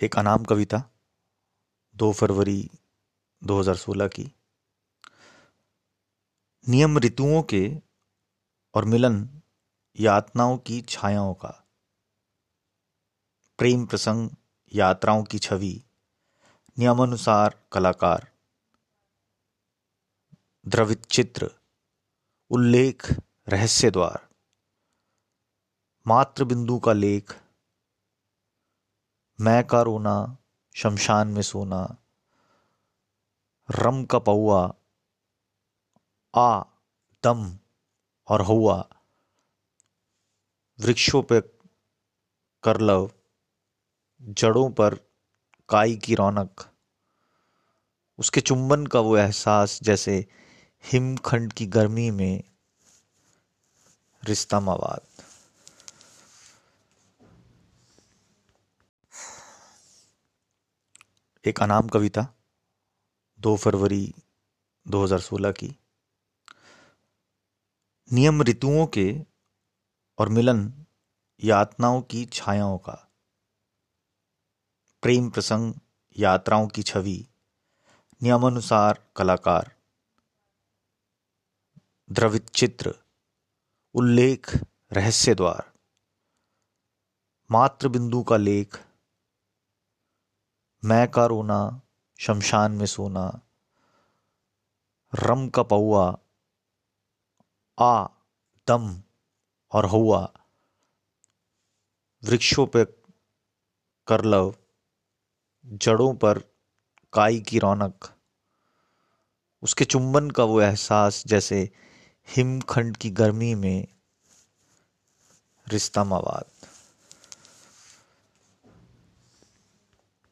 एक अनाम कविता, दो फरवरी 2016 की। नियम ऋतुओं के और मिलन यातनाओं की छायाओं का, प्रेम प्रसंग यात्राओं की छवि, नियमानुसार कलाकार द्रवित चित्र उल्लेख रहस्य द्वार मात्र बिंदु का लेख मैं का रोना, शमशान में सोना। रम का पौआ, आ, दम और हुआ। वृक्षों पे करलव जड़ों पर काई की रौनक। उसके चुंबन का वो एहसास जैसे हिमखंड की गर्मी में रिश्ता मवाद। एक अनाम कविता दो फरवरी 2016 की। नियम ऋतुओं के और मिलन यातनाओं की छायाओं का, प्रेम प्रसंग यात्राओं की छवि, नियमानुसार कलाकार द्रवित चित्र उल्लेख रहस्य द्वार मात्र बिंदु का लेख मैं का रोना शमशान में सोना। रम का पौआ, आ, दम और हुआ। वृक्षों पे करलव जड़ों पर काई की रौनक। उसके चुंबन का वो एहसास, जैसे हिमखंड की गर्मी में रिश्ता मवाद।